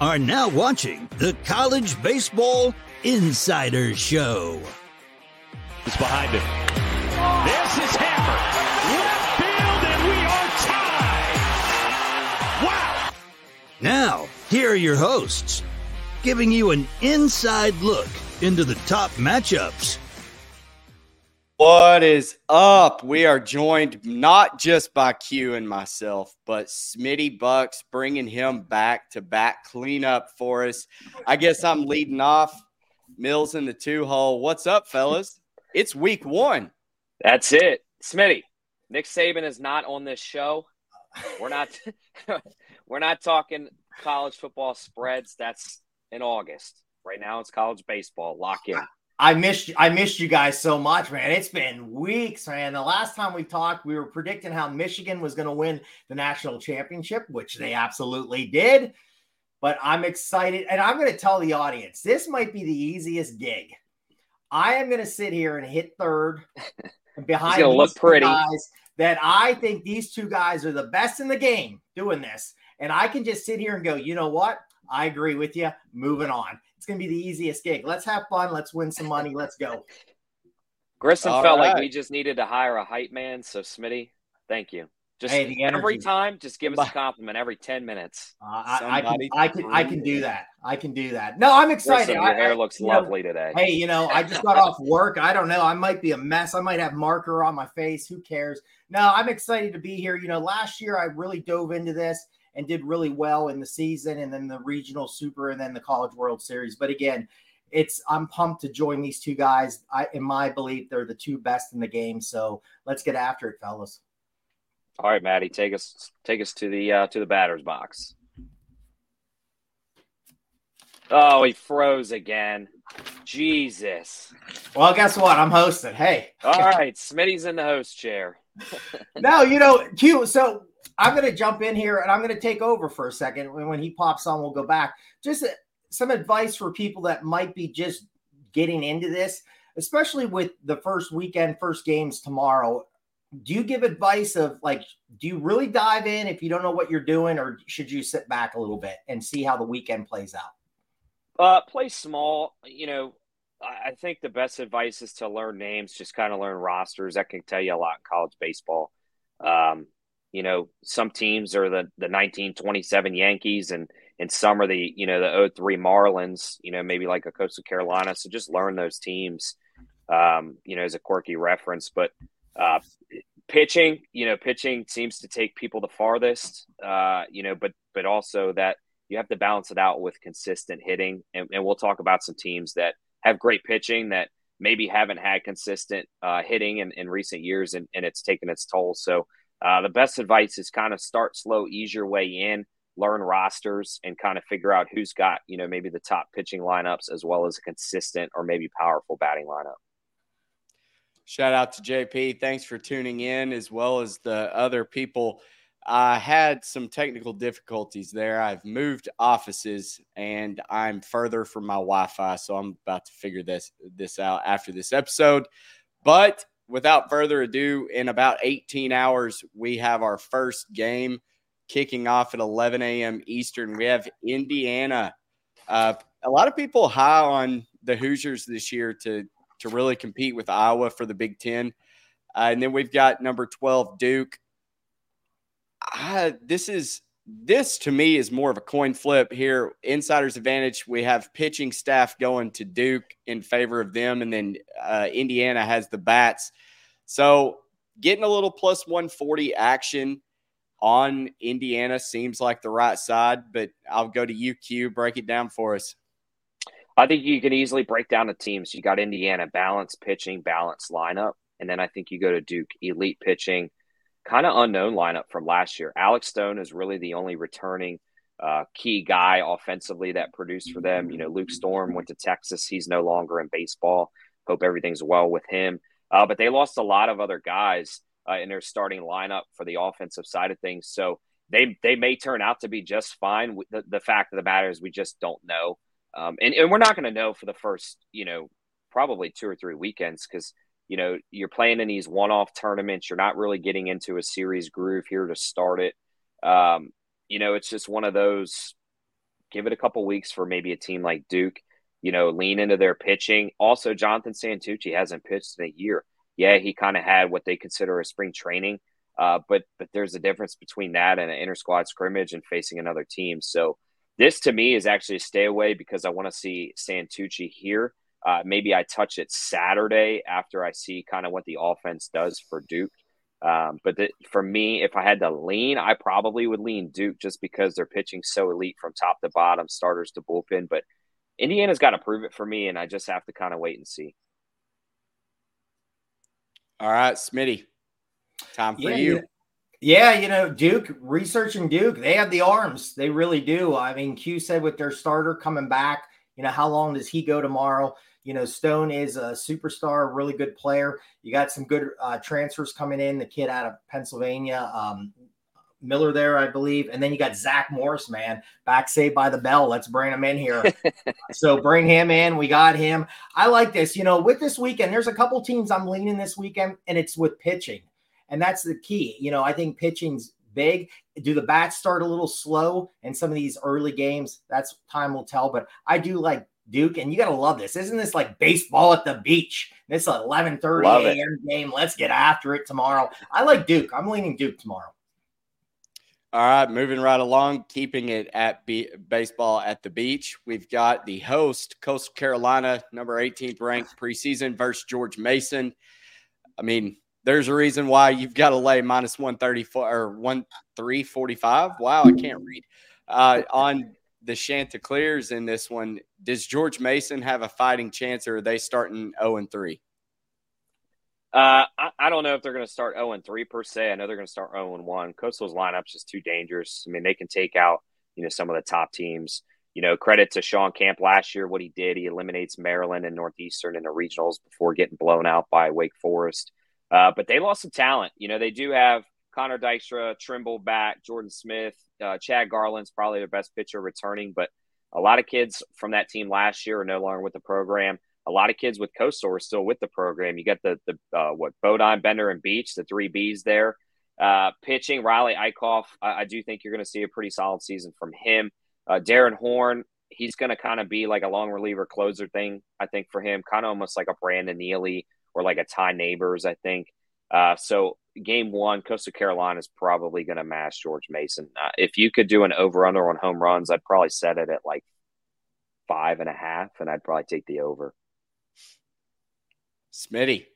are now watching the College Baseball Insider Show. It's behind him. This is Hammer. Left field, and we are tied. Wow. Now, here are your hosts, giving you an inside look into the top matchups. What is up? We are joined not just by Q and myself, but Smitty Bucks bringing him back to back cleanup for us. I guess I'm leading off. Mills in the two hole. What's up, fellas? It's week one. That's it. Smitty, Nick Saban is not on this show. We're not we're not talking college football spreads. That's in August. Right now it's college baseball. Lock in. I missed you. I missed you guys so much, man. It's been weeks, man. The last time we talked, we were predicting how Michigan was going to win the national championship, which they absolutely did. But I'm excited, and I'm going to tell the audience this might be the easiest gig. I am going to sit here and hit third behind these look pretty. guys that I think these two guys are the best in the game doing this, and I can just sit here and go, you know what? I agree with you. Moving on. It's going to be the easiest gig. Let's have fun. Let's win some money. Let's go. Grissom All felt right. like we just needed to hire a hype man. So Smitty, thank you. Just Hey, the every time, just give us a compliment every ten minutes. Uh, I, I can, I can, I can do that. I can do that. No, I'm excited. Grissom, I- your hair I- looks you know, lovely today. hey, you know, I just got off work. I don't know. I might be a mess. I might have marker on my face. Who cares? No, I'm excited to be here. You know, last year I really dove into this and did really well in the season and then the regional super and then the college world series. But again, it's I'm pumped to join these two guys. I in my belief, they're the two best in the game. So let's get after it, fellas. All right, Maddie, take us take us to the uh, to the batter's box. Oh, he froze again. Jesus. Well, guess what? I'm hosting. Hey. All right, Smitty's in the host chair. no, you know, Q. So I'm going to jump in here and I'm going to take over for a second. When, when he pops on, we'll go back. Just uh, some advice for people that might be just getting into this, especially with the first weekend, first games tomorrow. Do you give advice of like, do you really dive in if you don't know what you're doing, or should you sit back a little bit and see how the weekend plays out? Uh, play small. You know, I think the best advice is to learn names, just kind of learn rosters. That can tell you a lot in college baseball. Um, you know, some teams are the the 1927 Yankees, and and some are the you know the 03 Marlins. You know, maybe like a Coastal Carolina. So just learn those teams. Um, you know, as a quirky reference, but uh, pitching, you know, pitching seems to take people the farthest. Uh, you know, but but also that you have to balance it out with consistent hitting. And, and we'll talk about some teams that have great pitching that maybe haven't had consistent uh, hitting in, in recent years, and, and it's taken its toll. So uh, the best advice is kind of start slow, ease your way in, learn rosters, and kind of figure out who's got you know maybe the top pitching lineups as well as a consistent or maybe powerful batting lineup. Shout out to JP. Thanks for tuning in, as well as the other people. I had some technical difficulties there. I've moved offices and I'm further from my Wi-Fi, so I'm about to figure this this out after this episode. But without further ado, in about 18 hours, we have our first game kicking off at 11 a.m. Eastern. We have Indiana. Uh, a lot of people high on the Hoosiers this year to to really compete with Iowa for the Big Ten. Uh, and then we've got number 12, Duke. I, this is this to me is more of a coin flip here. Insider's advantage. We have pitching staff going to Duke in favor of them, and then uh, Indiana has the bats. So getting a little plus 140 action on Indiana seems like the right side, but I'll go to UQ. Break it down for us. I think you can easily break down the teams. You got Indiana, balanced pitching, balanced lineup. And then I think you go to Duke, elite pitching, kind of unknown lineup from last year. Alex Stone is really the only returning uh, key guy offensively that produced for them. You know, Luke Storm went to Texas. He's no longer in baseball. Hope everything's well with him. Uh, but they lost a lot of other guys uh, in their starting lineup for the offensive side of things. So they they may turn out to be just fine. The, the fact of the matter is we just don't know. Um, and, and we're not going to know for the first, you know, probably two or three weekends because, you know, you're playing in these one off tournaments. You're not really getting into a series groove here to start it. Um, you know, it's just one of those give it a couple weeks for maybe a team like Duke, you know, lean into their pitching. Also, Jonathan Santucci hasn't pitched in a year. Yeah, he kind of had what they consider a spring training, uh, but but there's a difference between that and an inter squad scrimmage and facing another team. So this to me is actually a stay away because I want to see Santucci here. Uh, maybe I touch it Saturday after I see kind of what the offense does for Duke. Um, but the, for me, if I had to lean, I probably would lean Duke just because they're pitching so elite from top to bottom, starters to bullpen. But Indiana's got to prove it for me, and I just have to kind of wait and see. All right, Smitty, time for yeah, you. Yeah, you know, Duke, researching Duke, they have the arms. They really do. I mean, Q said with their starter coming back, you know, how long does he go tomorrow? You know, Stone is a superstar, really good player. You got some good uh, transfers coming in. The kid out of Pennsylvania, um, Miller there, I believe. And then you got Zach Morris, man, back saved by the bell. Let's bring him in here. so bring him in. We got him. I like this. You know, with this weekend, there's a couple teams I'm leaning this weekend, and it's with pitching. And that's the key. You know, I think pitching's big. Do the bats start a little slow in some of these early games? That's time will tell. But I do like Duke, and you got to love this. Isn't this like baseball at the beach? This 11:30 a.m. game. Let's get after it tomorrow. I like Duke. I'm leaning Duke tomorrow. All right, moving right along, keeping it at be- baseball at the beach. We've got the host, Coastal Carolina, number 18th ranked preseason versus George Mason. I mean, there's a reason why you've got to lay minus 134 or 1 345. Wow, I can't read. Uh, on the Chanticleers in this one. Does George Mason have a fighting chance, or are they starting zero oh and three? Uh, I, I, don't know if they're going to start zero oh and three per se. I know they're going to start zero oh and one. Coastal's lineup's just too dangerous. I mean, they can take out you know some of the top teams. You know, credit to Shawn Camp last year. What he did, he eliminates Maryland and Northeastern in the regionals before getting blown out by Wake Forest. Uh, but they lost some talent. You know, they do have Connor Dykstra, Trimble back, Jordan Smith, uh, Chad Garland's probably their best pitcher returning, but a lot of kids from that team last year are no longer with the program. A lot of kids with Coastal are still with the program. You got the the uh, what Bodine, Bender, and Beach, the three Bs there. Uh, pitching Riley Eikhoff, I, I, do think you're going to see a pretty solid season from him. Uh, Darrin Horn, he's going to kind of be like a long reliever closer thing, I think, for him, kind of almost like a Brandon Neely or like a Ty Neighbors, I think. Uh, so game one, Coastal Carolina is probably going to mash George Mason. Uh, if you could do an over under on home runs, I'd probably set it at like five and a half, and I'd probably take the over. Smitty.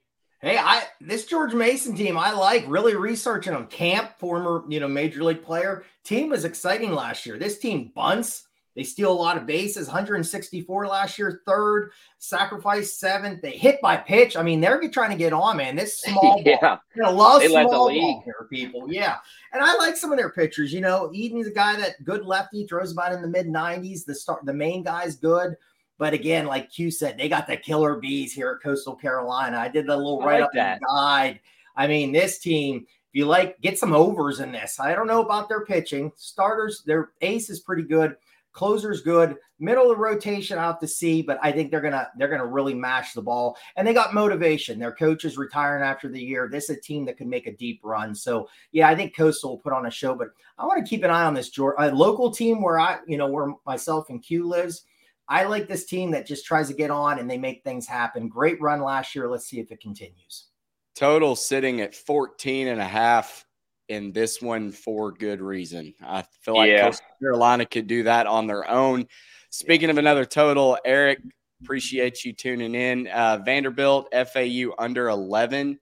Hey, I this George Mason team I like really researching them. Camp, former you know major league player, team was exciting last year. This team bunts, they steal a lot of bases, 164 last year, third, sacrifice seventh. They hit by pitch. I mean, they're trying to get on, man. This small yeah. ball. You know, love they small ball here, people. Yeah. And I like some of their pitchers. You know, Eden's a guy that good lefty, throws about in the mid 90s. The start, the main guy's good. But again, like Q said, they got the killer bees here at Coastal Carolina. I did the little write up like guide. I mean, this team, if you like, get some overs in this. I don't know about their pitching. Starters, their ace is pretty good. Closer's good. Middle of the rotation out to sea, but I think they're gonna they're gonna really mash the ball. And they got motivation. Their coach is retiring after the year. This is a team that could make a deep run. So yeah, I think Coastal will put on a show. But I want to keep an eye on this George, a local team where I you know where myself and Q lives. I like this team that just tries to get on and they make things happen. Great run last year. Let's see if it continues. Total sitting at 14 and a half in this one for good reason. I feel like yeah. Carolina could do that on their own. Speaking of another total, Eric, appreciate you tuning in. Uh, Vanderbilt, FAU under 11.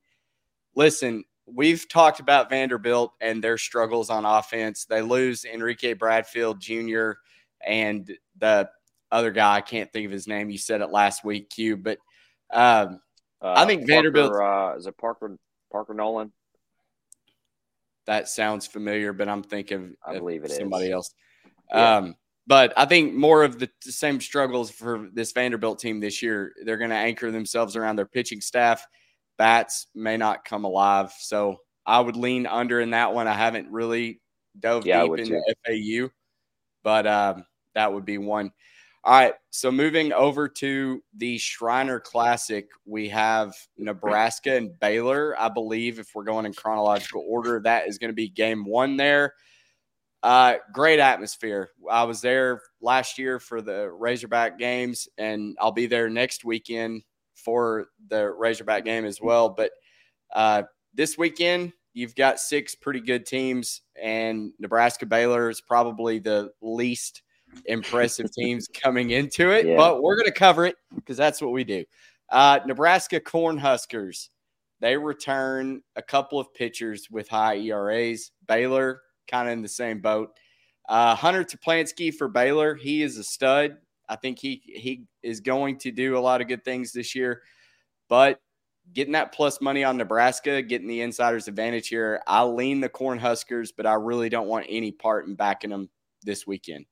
Listen, we've talked about Vanderbilt and their struggles on offense. They lose Enrique Bradfield Jr. and the other guy. I can't think of his name. You said it last week, Q. But um, uh, I think Vanderbilt. Uh, is it Parker Parker Noland? That sounds familiar, but I'm thinking I believe it somebody is. else. Yeah. Um, but I think more of the same struggles for this Vanderbilt team this year. They're going to anchor themselves around their pitching staff. Bats may not come alive, so I would lean under in that one. I haven't really dove yeah, deep into FAU, but um, that would be one. All right. So moving over to the Shriner Classic, we have Nebraska and Baylor. I believe if we're going in chronological order, that is going to be game one there. Uh, great atmosphere. I was there last year for the Razorback games, and I'll be there next weekend for the Razorback game as well. But uh, this weekend, you've got six pretty good teams, and Nebraska Baylor is probably the least impressive teams coming into it. Yeah. But we're going to cover it because that's what we do. Uh, Nebraska Cornhuskers. They return a couple of pitchers with high ERAs. Baylor kind of in the same boat. Uh, Hunter Toplansky for Baylor, he is a stud. I think he he is going to do a lot of good things this year, but getting that plus money on Nebraska, getting the insider's advantage here, I lean the Cornhuskers, but I really don't want any part in backing them this weekend.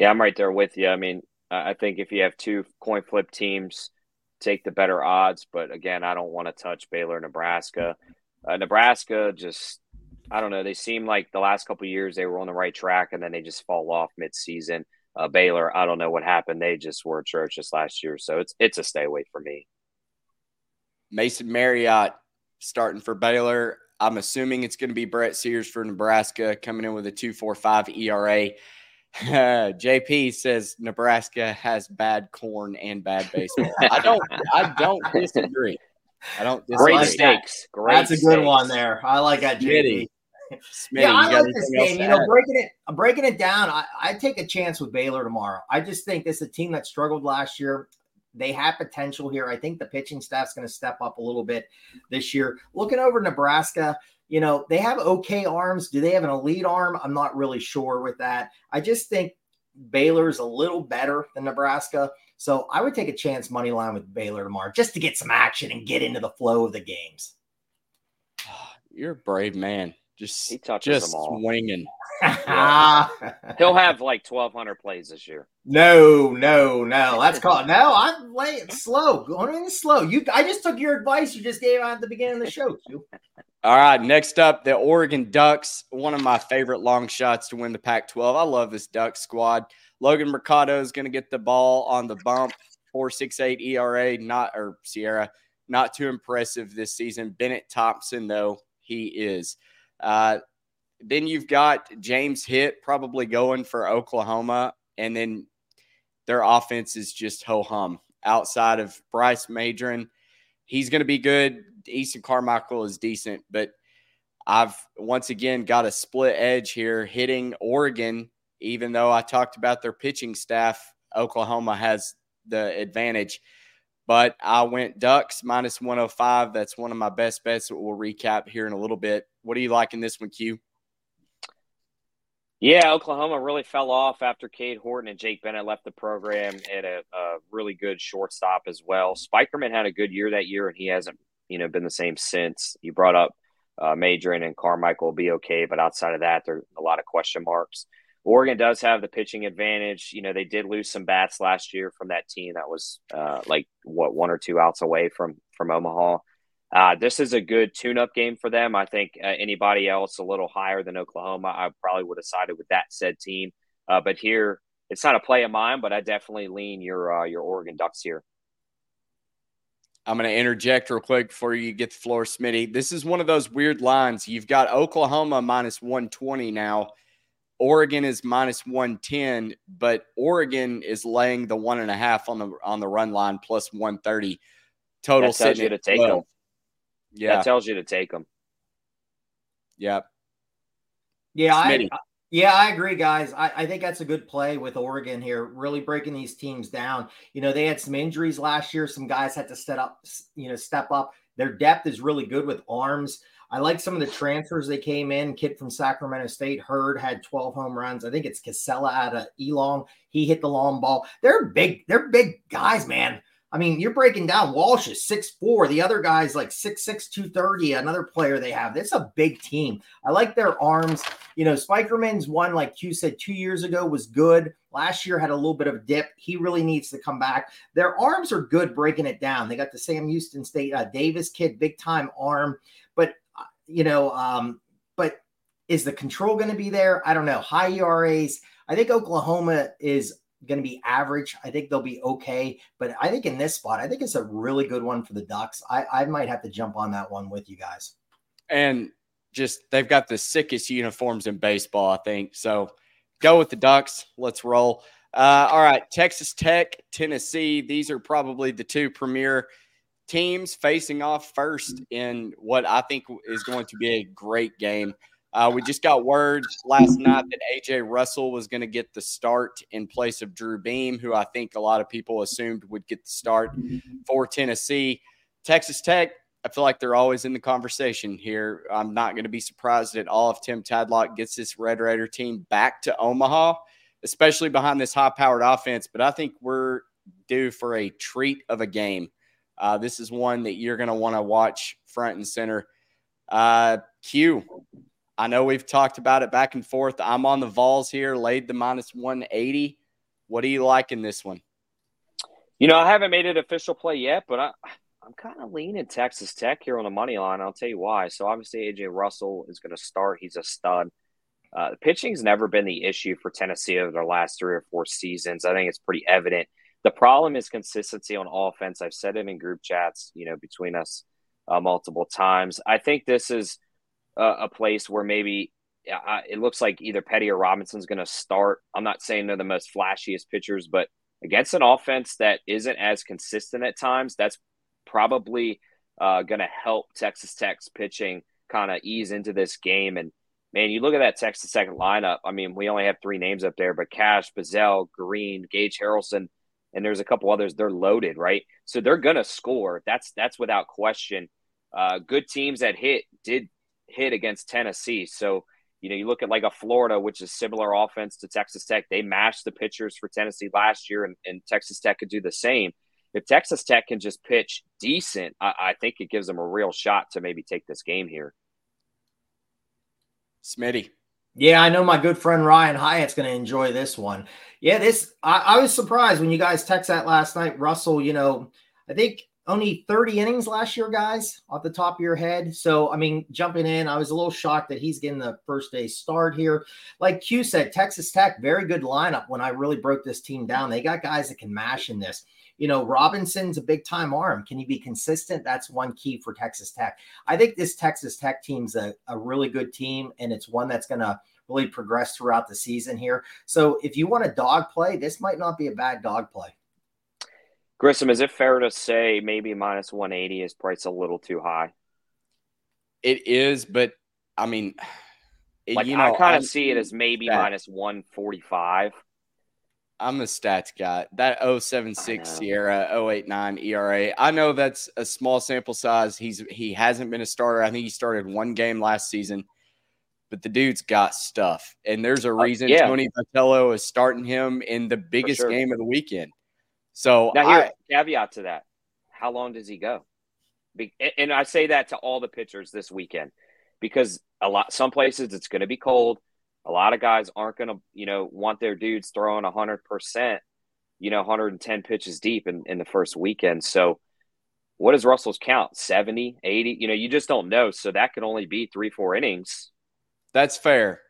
Yeah, I'm right there with you. I mean, I think if you have two coin flip teams, take the better odds. But again, I don't want to touch Baylor, Nebraska. Uh, Nebraska just I don't know. They seem like the last couple years they were on the right track, and then they just fall off mid-season. Uh, Baylor, I don't know what happened. They just were atrocious last year, so it's it's a stay away for me. Mason Marriott starting for Baylor. I'm assuming it's going to be Brett Sears for Nebraska, coming in with a 2.45 ERA. JP says Nebraska has bad corn and bad baseball. I don't. I don't disagree. I don't. Disagree. Great stakes. Great. That's a good stakes. one there. I like that, JP. Smitty, yeah, I like this game. You know, breaking it, I'm breaking it down. I, I take a chance with Baylor tomorrow. I just think this is a team that struggled last year. They have potential here. I think the pitching staff's going to step up a little bit this year. Looking over Nebraska, you know, they have okay arms. Do they have an elite arm? I'm not really sure with that. I just think Baylor's a little better than Nebraska. So I would take a chance money line with Baylor tomorrow just to get some action and get into the flow of the games. You're a brave man. Just he touches just them all. swinging. He'll have like twelve hundred plays this year. No, no, no. That's called no. I'm laying slow, going in slow. You, I just took your advice you just gave at the beginning of the show. All right, next up, the Oregon Ducks. One of my favorite long shots to win the Pac-12. I love this Duck squad. Logan Mercado is going to get the ball on the bump. Four six eight ERA, not or SIERA, not too impressive this season. Bennett Thompson, though, he is. Uh, then you've got James Hitt probably going for Oklahoma, and then their offense is just ho hum outside of Bryce Madron. He's going to be good. Easton Carmichael is decent, but I've once again got a split edge here hitting Oregon, even though I talked about their pitching staff. Oklahoma has the advantage. But I went Ducks minus 105. That's one of my best bets that we'll recap here in a little bit. What do you like in this one, Q? Yeah, Oklahoma really fell off after Cade Horton and Jake Bennett left the program at a, a, really good shortstop as well. Spikerman had a good year that year, and he hasn't, you know, been the same since. You brought up uh, and Carmichael will be okay, but outside of that, there are a lot of question marks. Oregon does have the pitching advantage. You know, they did lose some bats last year from that team that was uh, like what one or two outs away from from Omaha. Uh, this is a good tune-up game for them. I think uh, anybody else a little higher than Oklahoma, I probably would have sided with that said team. Uh, but here, it's not a play of mine, but I definitely lean your uh, your Oregon Ducks here. I'm going to interject real quick before you get the floor, Smitty. This is one of those weird lines. You've got Oklahoma minus 120 now. Oregon is minus 110, but Oregon is laying the one and a half on the on the run line plus 130 total. That tells you to take them. Yeah, that tells you to take them. Yeah. Yeah, I, yeah, I agree, guys. I, I think that's a good play with Oregon here, really breaking these teams down. You know, they had some injuries last year. Some guys had to step up, you know, step up. Their depth is really good with arms. I like some of the transfers they came in. Kid from Sacramento State, Hurd had 12 home runs. I think it's Casella out of Elon. He hit the long ball. They're big, they're big guys, man. I mean, you're breaking down Walsh is six four. The other guy's like six six two thirty. Another player they have. It's a big team. I like their arms. You know, Spikerman's one, like you said, two years ago was good. Last year had a little bit of dip. He really needs to come back. Their arms are good breaking it down. They got the Sam Houston State uh, Davis kid, big time arm. But, uh, you know, um, but is the control going to be there? I don't know. High ERAs. I think Oklahoma is going to be average. I think they'll be okay. But I think in this spot, I think it's a really good one for the Ducks. I, I might have to jump on that one with you guys. And just they've got the sickest uniforms in baseball, I think. So go with the Ducks. Let's roll. Uh, all right, Texas Tech, Tennessee. These are probably the two premier teams facing off first in what I think is going to be a great game. Uh, we just got word last night that AJ Russell was going to get the start in place of Drew Beam, who I think a lot of people assumed would get the start for Tennessee. Texas Tech, I feel like they're always in the conversation here. I'm not going to be surprised at all if Tim Tadlock gets this Red Raider team back to Omaha, especially behind this high powered offense. But I think we're due for a treat of a game. Uh, this is one that you're going to want to watch front and center. Uh, Q, I know we've talked about it back and forth. I'm on the Vols here, laid the minus 180. What do you like in this one? You know, I haven't made it official play yet, but I, I'm kind of leaning Texas Tech here on the money line. I'll tell you why. So obviously AJ Russell is going to start. He's a stud. Uh, pitching's never been the issue for Tennessee over their last three or four seasons. I think it's pretty evident. The problem is consistency on offense. I've said it in group chats, you know, between us uh, multiple times. I think this is a place where maybe uh, it looks like either Petty or Robinson's going to start. I'm not saying they're the most flashiest pitchers, but against an offense that isn't as consistent at times, that's probably uh, going to help Texas Tech's pitching kind of ease into this game. And man, you look at that Texas Tech lineup. I mean, we only have three names up there, but Cash, Bazzell, Green, Gage Harrelson, and there's a couple others. They're loaded, right? So they're going to score. That's that's without question. Uh, good teams that hit did hit against Tennessee. So you know, you look at like a Florida, which is similar offense to Texas Tech. They mashed the pitchers for Tennessee last year, and, and Texas Tech could do the same if Texas Tech can just pitch decent, I, I, think it gives them a real shot to maybe take this game here. Smitty. Yeah, I know my good friend Ryan Hyatt's going to enjoy this one. Yeah, this I, I, was surprised when you guys text that last night. Russell, you know, I think only 30 innings last year, guys, off the top of your head. So, I mean, jumping in, I was a little shocked that he's getting the first day start here. Like Q said, Texas Tech, very good lineup when I really broke this team down. They got guys that can mash in this you know, Robinson's a big time arm. Can he be consistent? That's one key for Texas Tech. I think this Texas Tech team's a, a really good team, and it's one that's going to really progress throughout the season here. So if you want a dog play, this might not be a bad dog play. Grissom, is it fair to say maybe minus 180 is priced a little too high? It is, but I mean, like, you know, I kind of see it as maybe that. minus 145. I'm a stats guy. That 076 SIERA 089 ERA. I know that's a small sample size. He's he hasn't been a starter. I think he started one game last season, but the dude's got stuff. And there's a uh, reason uh, yeah. Tony Vitello is starting him in the biggest sure. game of the weekend. So now here, I, caveat to that. How long does he go? And I say that to all the pitchers this weekend because a lot some places it's going to be cold a lot of guys aren't going to, you know, want their dudes throwing 100%, you know, 110 pitches deep in, in the first weekend. So, what does Russell's count? 70, 80? You know, you just don't know. So, that could only be three, four innings. That's fair.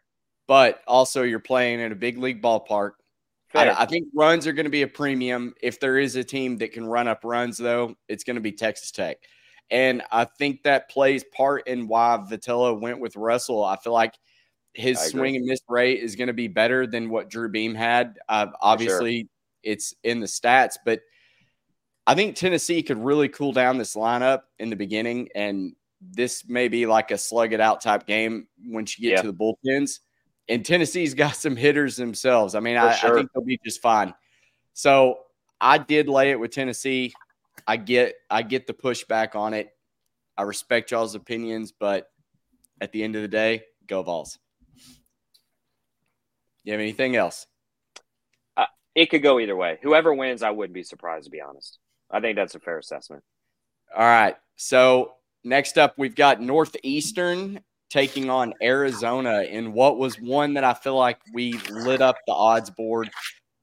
But also, you're playing in a big league ballpark. I, I think runs are going to be a premium. If there is a team that can run up runs, though, it's going to be Texas Tech. And I think that plays part in why Vitello went with Russell. I feel like – his swing and miss rate is going to be better than what Drew Beam had. Uh, obviously, sure. it's in the stats, but I think Tennessee could really cool down this lineup in the beginning, and this may be like a slug it out type game once you get yeah. to the bullpens. And Tennessee's got some hitters themselves. I mean, I, sure. I think they'll be just fine. So I did lay it with Tennessee. I get I get the pushback on it. I respect y'all's opinions, but at the end of the day, go Vols. You have anything else? Uh, it could go either way. Whoever wins, I wouldn't be surprised to be honest. I think that's a fair assessment. All right. So next up, we've got Northeastern taking on Arizona in what was one that I feel like we lit up the odds board.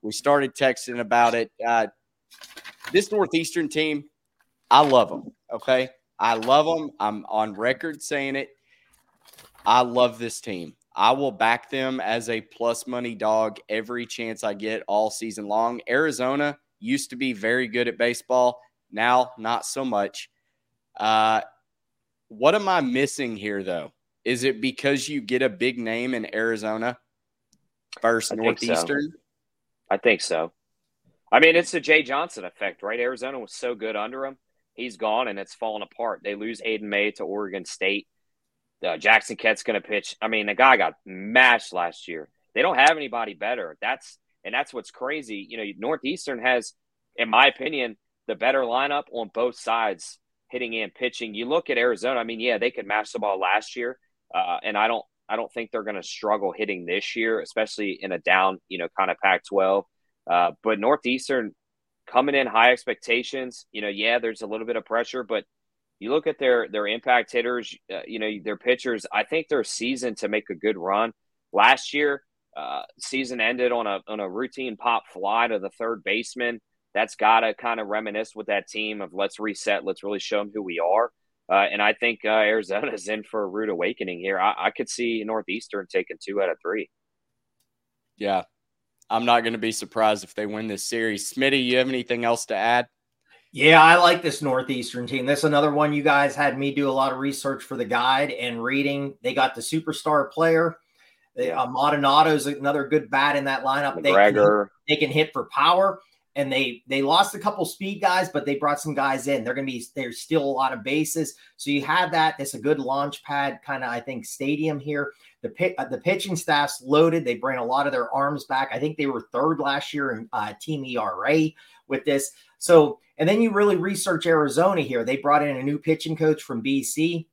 We started texting about it. Uh, this Northeastern team, I love them. Okay. I love them. I'm on record saying it. I love this team. I will back them as a plus money dog every chance I get all season long. Arizona used to be very good at baseball, now not so much. Uh, what am I missing here, though? Is it because you get a big name in Arizona versus I Northeastern? so. I think so. I mean, it's the Jay Johnson effect, right? Arizona was so good under him. He's gone and it's fallen apart. They lose Aiden May to Oregon State. Uh, Jackson Kent's going to pitch. I mean, the guy got mashed last year. They don't have anybody better. That's and that's what's crazy. You know, Northeastern has, in my opinion, the better lineup on both sides, hitting and pitching. You look at Arizona. I mean, yeah, they could mash the ball last year, uh, and I don't, I don't think they're going to struggle hitting this year, especially in a down, you know, kind of Pac-12. Uh, but Northeastern coming in high expectations. You know, yeah, there's a little bit of pressure, but you look at their their impact hitters, uh, you know, their pitchers. I think they're seasoned to make a good run. Last year, uh, season ended on a on a routine pop fly to the third baseman. That's got to kind of reminisce with that team of let's reset, let's really show them who we are. Uh, and I think uh, Arizona's in for a rude awakening here. I, I could see Northeastern taking two out of three. Yeah, I'm not going to be surprised if they win this series. Smitty, you have anything else to add? Yeah, I like this Northeastern team. This is another one you guys had me do a lot of research for the guide and reading. They got the superstar player. They, uh, is another good bat in that lineup. They can, they can hit for power, and they they lost a couple speed guys, but they brought some guys in. They're going to be there's still a lot of bases, so you have that. It's a good launch pad kind of I think stadium here. The pit, uh, the pitching staff's loaded. They bring a lot of their arms back. I think they were third last year in uh, team ERA with this. So, and then you really research Arizona here. They brought in a new pitching coach from BC.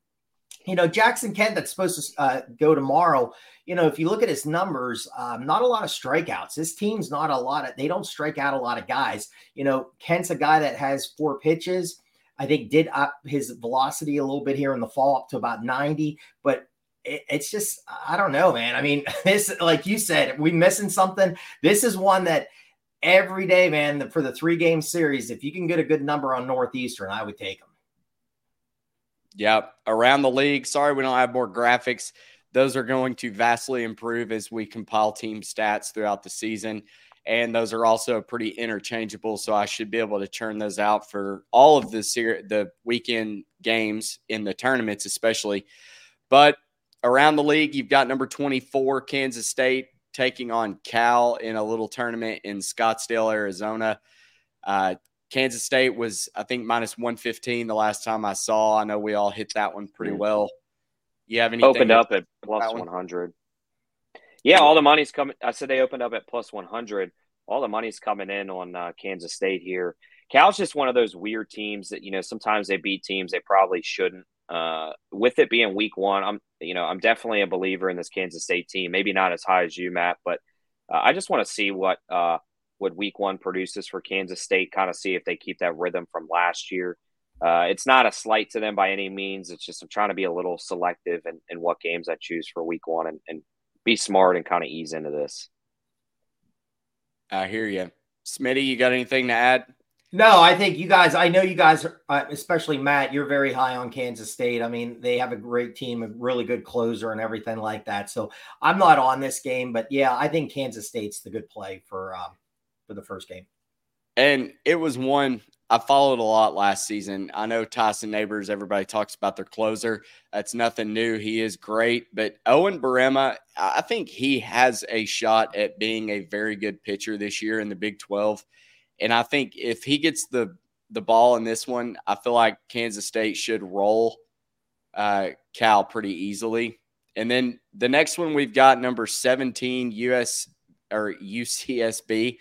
You know, Jackson Kent, that's supposed to uh, go tomorrow. You know, if you look at his numbers, um, not a lot of strikeouts. This team's not a lot of, they don't strike out a lot of guys. You know, Kent's a guy that has four pitches. I think did up his velocity a little bit here in the fall up to about 90, but it's just I don't know, man. I mean, this like you said, we missing something. This is one that every day, man, for the three game series, if you can get a good number on Northeastern, I would take them. Yep. Around the league. Sorry, we don't have more graphics. Those are going to vastly improve as we compile team stats throughout the season. And those are also pretty interchangeable. So I should be able to churn those out for all of the ser- the weekend games in the tournaments, especially. But around the league, you've got number 24, Kansas State, taking on Cal in a little tournament in Scottsdale, Arizona. Uh, Kansas State was, I think, minus 115 the last time I saw. I know we all hit that one pretty mm-hmm. well. You have anything? Opened up at plus 100. Yeah, all the money's coming. I said they opened up at plus 100. All the money's coming in on uh, Kansas State here. Cal's just one of those weird teams that, you know, sometimes they beat teams they probably shouldn't. Uh, with it being week one, I'm you know I'm definitely a believer in this Kansas State team. Maybe not as high as you, Matt, but uh, I just want to see what uh, what week one produces for Kansas State. Kind of see if they keep that rhythm from last year. Uh, it's not a slight to them by any means. It's just I'm trying to be a little selective in, in what games I choose for week one and, and be smart and kind of ease into this. I hear you, Smitty. You got anything to add? No, I think you guys, I know you guys, uh, especially Matt, you're very high on Kansas State. I mean, they have a great team, a really good closer, and everything like that. So I'm not on this game, but yeah, I think Kansas State's the good play for um, for the first game. And it was one I followed a lot last season. I know Tyson Neighbors, everybody talks about their closer. That's nothing new. He is great. But Owen Boerema, I think he has a shot at being a very good pitcher this year in the Big 12. And I think if he gets the the ball in this one, I feel like Kansas State should roll uh, Cal pretty easily. And then the next one we've got number 17 US or UCSB.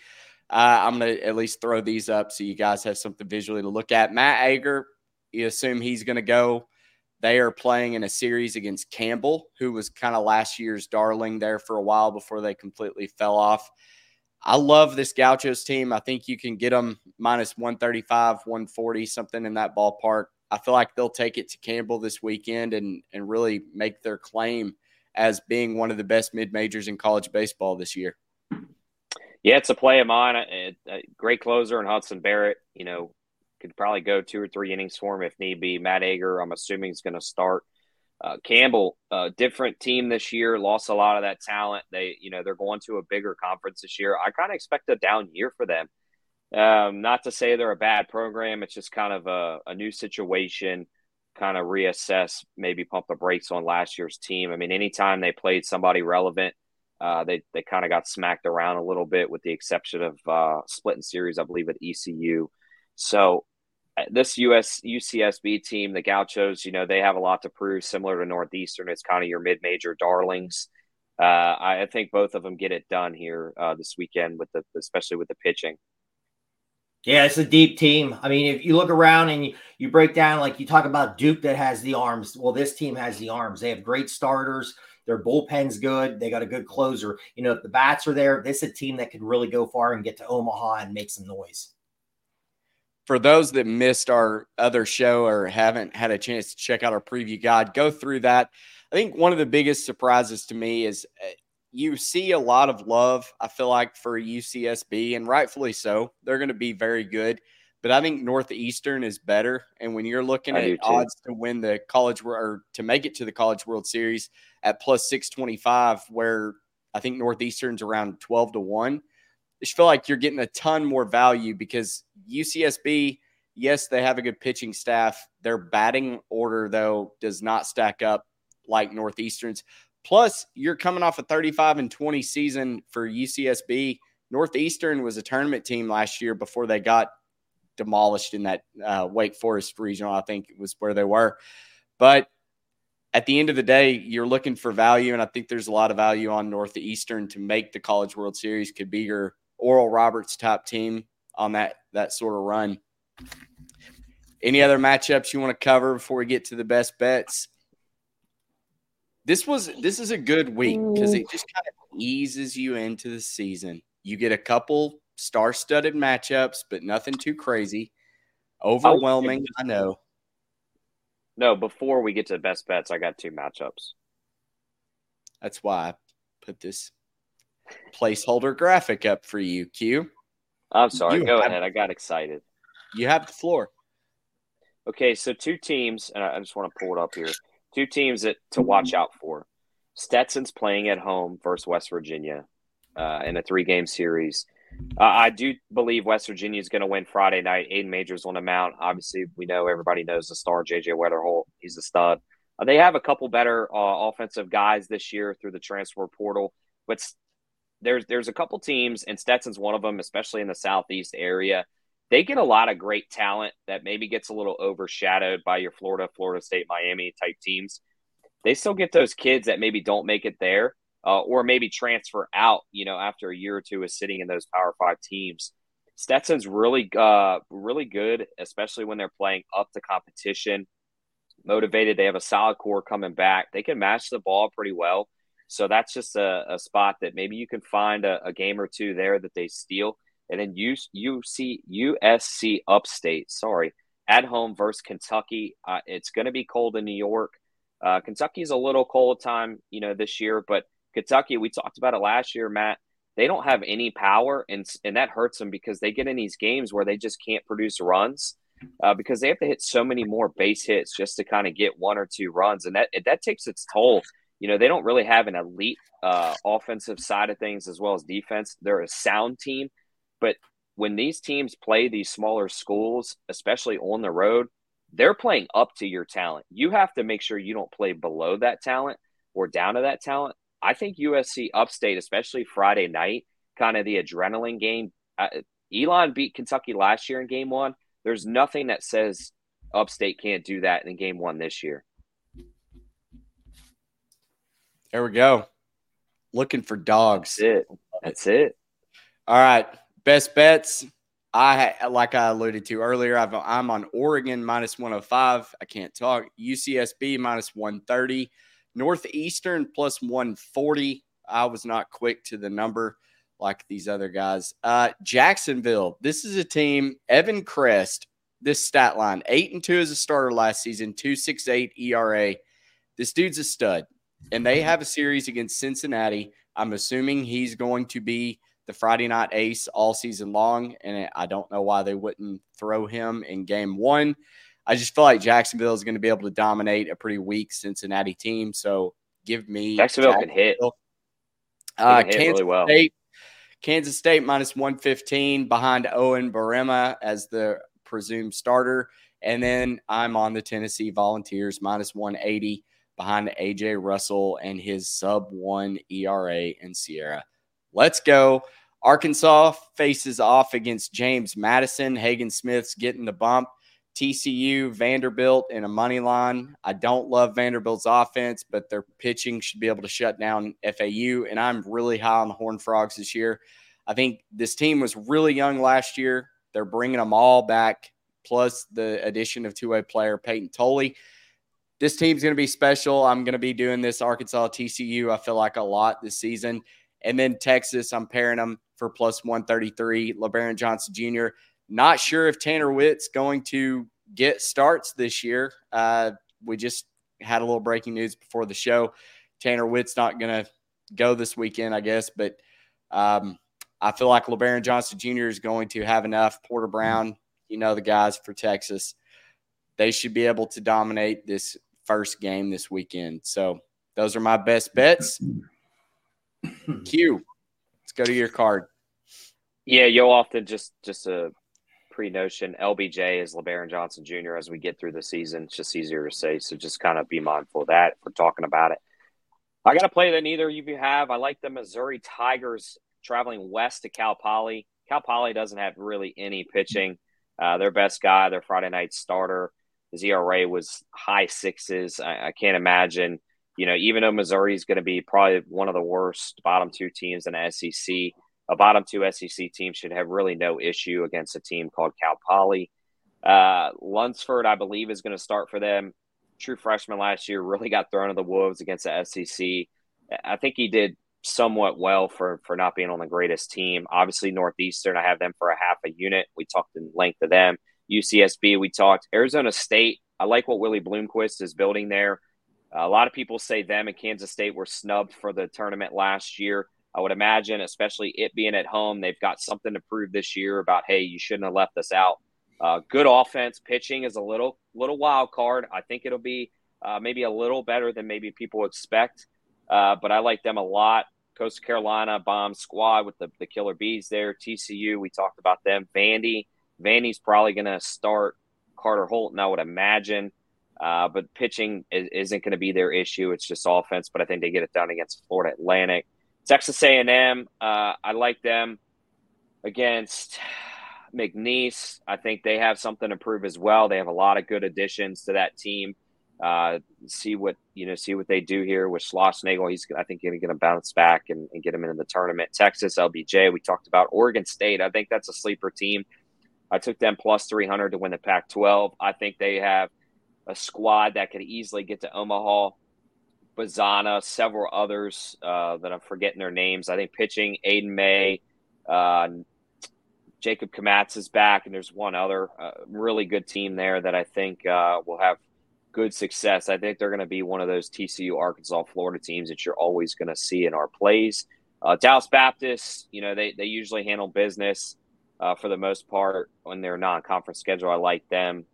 Uh, I'm going to at least throw these up so you guys have something visually to look at. Matt Ager, you assume he's going to go. They are playing in a series against Campbell, who was kind of last year's darling there for a while before they completely fell off. I love this Gauchos team. I think you can get them minus 135, 140, something in that ballpark. I feel like they'll take it to Campbell this weekend and and really make their claim as being one of the best mid majors in college baseball this year. Yeah, it's a play of mine. A, a great closer in Hudson Barrett. You know, could probably go two or three innings for him if need be. Matt Ager, I'm assuming, is going to start. Uh, Campbell, uh, different team this year, lost a lot of that talent. They, you know, they're going to a bigger conference this year. I kind of expect a down year for them. Um, not to say they're a bad program. It's just kind of a, a new situation. kind of reassess, maybe pump the brakes on last year's team. I mean, anytime they played somebody relevant, uh, they they kind of got smacked around a little bit, with the exception of uh, splitting series, I believe, at ECU. So uh, this US UCSB team, the Gauchos, you know, they have a lot to prove. Similar to Northeastern, it's kind of your mid-major darlings. Uh, I, I, think both of them get it done here uh, this weekend with the, especially with the pitching. Yeah, it's a deep team. I mean, if you look around and you, you break down, like you talk about Duke that has the arms. Well, this team has the arms. They have great starters. Their bullpen's good. They got a good closer. You know, if the bats are there, this is a team that could really go far and get to Omaha and make some noise. For those that missed our other show or haven't had a chance to check out our preview guide, go through that. I think one of the biggest surprises to me is uh, you see a lot of love, I feel like, for UCSB, and rightfully so. They're going to be very good. But I think Northeastern is better. And when you're looking I at odds to win the college or to make it to the College World Series at plus 625, where I think Northeastern's around 12 to 1, I feel like you're getting a ton more value because UCSB, yes, they have a good pitching staff. Their batting order, though, does not stack up like Northeastern's. Plus, you're coming off a 35 and 20 season for UCSB. Northeastern was a tournament team last year before they got demolished in that uh, Wake Forest regional. I think it was where they were. But at the end of the day, you're looking for value, and I think there's a lot of value on Northeastern to make the College World Series. Could be your Oral Roberts top team on that that sort of run. Any other matchups you want to cover before we get to the best bets? this was this is a good week because it just kind of eases you into the season. You get a couple star-studded matchups, but nothing too crazy. Overwhelming, I know. No, before we get to the best bets, I got two matchups. That's why I put this placeholder graphic up for you, Q. I'm sorry. You Go have, ahead. I got excited. You have the floor. Okay, so two teams, and I just want to pull it up here. Two teams that to watch out for. Stetson's playing at home versus West Virginia uh, in a three-game series. Uh, I do believe West Virginia is going to win Friday night. Aiden Majors on the mount. Obviously, we know everybody knows the star JJ Weatherholt. He's a stud. Uh, they have a couple better uh, offensive guys this year through the transfer portal, but there's there's a couple teams, and Stetson's one of them, especially in the southeast area. They get a lot of great talent that maybe gets a little overshadowed by your Florida, Florida State, Miami type teams. They still get those kids that maybe don't make it there uh, or maybe transfer out, you know, after a year or two of sitting in those Power Five teams. Stetson's really, uh, really good, especially when they're playing up to competition. Motivated, they have a solid core coming back. They can match the ball pretty well. So that's just a, a spot that maybe you can find a, a, game or two there that they steal. And then UC, USC Upstate, sorry, at home versus Kentucky. Uh, it's going to be cold in New York. Uh, Kentucky's a little cold time, you know, this year, but Kentucky, we talked about it last year, Matt. They don't have any power, and and that hurts them because they get in these games where they just can't produce runs uh, because they have to hit so many more base hits just to kind of get one or two runs, and that that takes its toll. You know, they don't really have an elite uh, offensive side of things as well as defense. They're a sound team, but when these teams play these smaller schools, especially on the road, they're playing up to your talent. You have to make sure you don't play below that talent or down to that talent. I think USC upstate, especially Friday night, kind of the adrenaline game. Uh, Elon beat Kentucky last year in game one. There's nothing that says upstate can't do that in game one this year. There we go. Looking for dogs. That's it. That's it. All right. Best bets. I like I alluded to earlier. i am on Oregon minus 105. I can't talk. UCSB minus 130. Northeastern plus 140. I was not quick to the number like these other guys. Uh, Jacksonville. This is a team. Evan Crest. This stat line: eight and two as a starter last season. Two six eight ERA. This dude's a stud, and they have a series against Cincinnati. I'm assuming he's going to be the Friday night ace all season long, and I don't know why they wouldn't throw him in game one. I just feel like Jacksonville is going to be able to dominate a pretty weak Cincinnati team. So give me Jacksonville, Jacksonville. can hit. Uh, can hit Kansas really well. State, Kansas State minus 115 behind Owen Boerema as the presumed starter. And then I'm on the Tennessee Volunteers minus 180 behind AJ Russell and his sub one ERA in SIERA. Let's go. Arkansas faces off against James Madison. Hagen Smith's getting the bump. TCU, Vanderbilt in a money line. I don't love Vanderbilt's offense, but their pitching should be able to shut down FAU. And I'm really high on the Horned Frogs this year. I think this team was really young last year. They're bringing them all back, plus the addition of two way player Peyton Tolle. This team's going to be special. I'm going to be doing this Arkansas TCU, I feel like a lot this season. And then Texas, I'm pairing them for plus 133. Lebarron Johnson Jr. Not sure if Tanner Witt's going to get starts this year. Uh, we just had a little breaking news before the show. Tanner Witt's not going to go this weekend, I guess, but um, I feel like Lebarron Johnson Jr. is going to have enough. Porter Brown, you know, the guys for Texas, they should be able to dominate this first game this weekend. So those are my best bets. Q, let's go to your card. Yeah, you'll often just just a pre notion. LBJ is Lebarron Johnson Jr. as we get through the season. It's just easier to say. So just kind of be mindful of that we're talking about it. I got a play that neither of you have. I like the Missouri Tigers traveling west to Cal Poly. Cal Poly doesn't have really any pitching. Uh, their best guy, their Friday night starter, his ERA was high sixes. I, I can't imagine, you know, even though Missouri is going to be probably one of the worst bottom two teams in the SEC, a bottom two SEC team should have really no issue against a team called Cal Poly. Uh, Lunsford, I believe, is going to start for them. True freshman last year really got thrown to the wolves against the SEC. I think he did somewhat well for for not being on the greatest team. Obviously, Northeastern, I have them for a half a unit. We talked in length of them. UCSB, we talked. Arizona State, I like what Willie Bloomquist is building there. a lot of people say them and Kansas State were snubbed for the tournament last year. I would imagine, especially it being at home, they've got something to prove this year about, hey, you shouldn't have left us out. Uh, good offense, pitching is a little little wild card. I think it'll be uh, maybe a little better than maybe people expect, uh, but I like them a lot. Coastal Carolina bomb squad with the, the killer bees there. TCU, we talked about them. Vandy, Vandy's probably going to start Carter Holton, I would imagine. Uh, but pitching is, not going to be their issue. It's just offense. But I think they get it done against Florida Atlantic. Texas A&M, uh, I like them against McNeese. I think they have something to prove as well. They have a lot of good additions to that team. Uh, see what you know, see what they do here with Schlossnagle. He's, I think, going to bounce back and, and, get him into the tournament. Texas, LBJ. We talked about Oregon State. I think that's a sleeper team. I took them plus 300 to win the Pac-12. I think they have a squad that could easily get to Omaha. Bazzana, several others uh, that I'm forgetting their names. I think pitching Aiden May, uh, Jacob Kmatz is back, and there's one other uh, really good team there that I think uh, will have good success. I think they're going to be one of those TCU, Arkansas, Florida teams that you're always going to see in our plays. Uh, Dallas Baptist, you know, they, they usually handle business uh, for the most part on their non conference schedule. I like them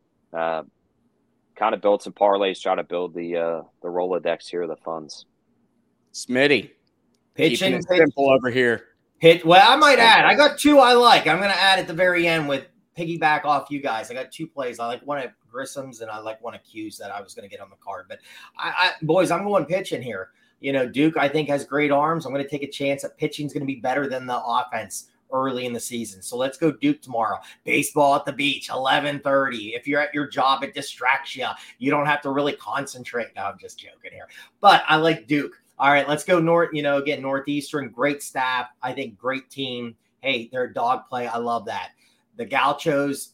kind of build some parlays, try to build the uh, the Rolodex here, the funds. Smitty, pitching it simple over here. Hit well. I might add. I got two I like. I'm going to add at the very end with piggyback off you guys. I got two plays. I like one of Grissom's and I like one of Q's that I was going to get on the card. But I, I boys, I'm going pitching here. You know, Duke I think has great arms. I'm going to take a chance that pitching is going to be better than the offense early in the season. So let's go Duke tomorrow. Baseball at the beach, 11:30. If you're at your job, it distracts you. You don't have to really concentrate. No, I'm just joking here. But I like Duke. All right, let's go north. You know, again, Northeastern, great staff. I think great team. Hey, they're dog play. I love that. The Gauchos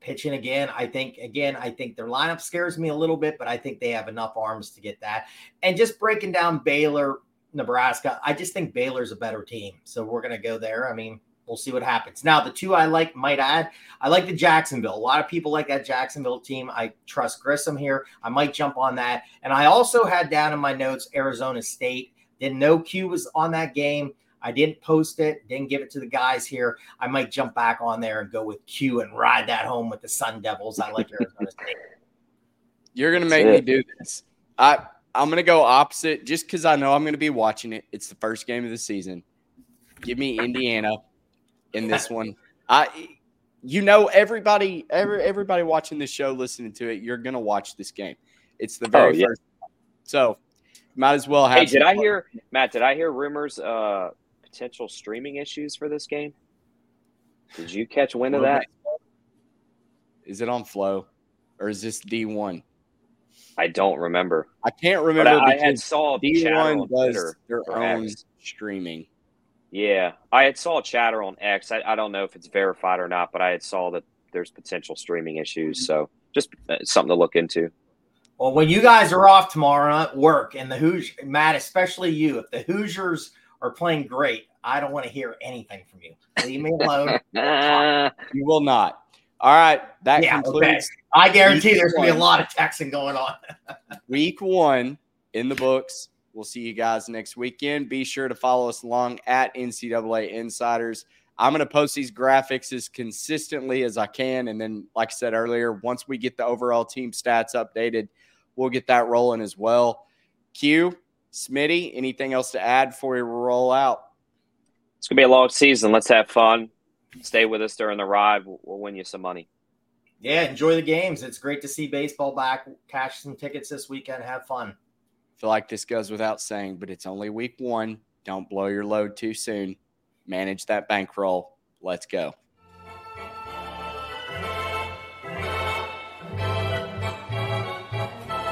pitching again. I think again, I think their lineup scares me a little bit, but I think they have enough arms to get that. And just breaking down Baylor, Nebraska. I just think Baylor's a better team. So we're going to go there. I mean, we'll see what happens. Now, the two I like, might add, I like the Jacksonville. A lot of people like that Jacksonville team. I trust Grissom here. I might jump on that. And I also had down in my notes Arizona State. Didn't know Q was on that game. I didn't post it, didn't give it to the guys here. I might jump back on there and go with Q and ride that home with the Sun Devils. I like Arizona State. You're gonna make me do this. I I'm gonna go opposite just because I know I'm gonna be watching it. It's the first game of the season. Give me Indiana in this one. I you know everybody every everybody watching this show listening to it you're gonna watch this game it's the very Oh, yeah. first so might as well have Hey, did I fun. hear Matt? Did I hear rumors uh potential streaming issues for this game? Did you catch wind of that? is it on flow or is this d1 I don't remember. i can't remember I, I had saw chatter d1 on does their own X. streaming Yeah, I had saw chatter on X. I, I don't know if it's verified or not, but I had saw that there's potential streaming issues. So just uh, something to look into. Well, when you guys are off tomorrow at work and the Hoosiers, Matt, especially you, if the Hoosiers are playing great, I don't want to hear anything from you. Leave me alone. You will not all right that Yeah, concludes okay. I guarantee there's going to be a lot of texting going on. week one in the books. We'll see you guys next weekend. Be sure to follow us along at NCAA Insiders. I'm going to post these graphics as consistently as I can. And then, like I said earlier, once we get the overall team stats updated, we'll get that rolling as well. Q, Smitty, anything else to add before we roll out? it's gonna be a long season. Let's have fun. Stay with us during the ride. We'll, we'll win you some money. Yeah, enjoy the games. It's great to see baseball back. Cash some tickets this weekend. Have fun. feel like this goes without saying, but it's only week one. Don't blow your load too soon. Manage that bankroll. Let's go.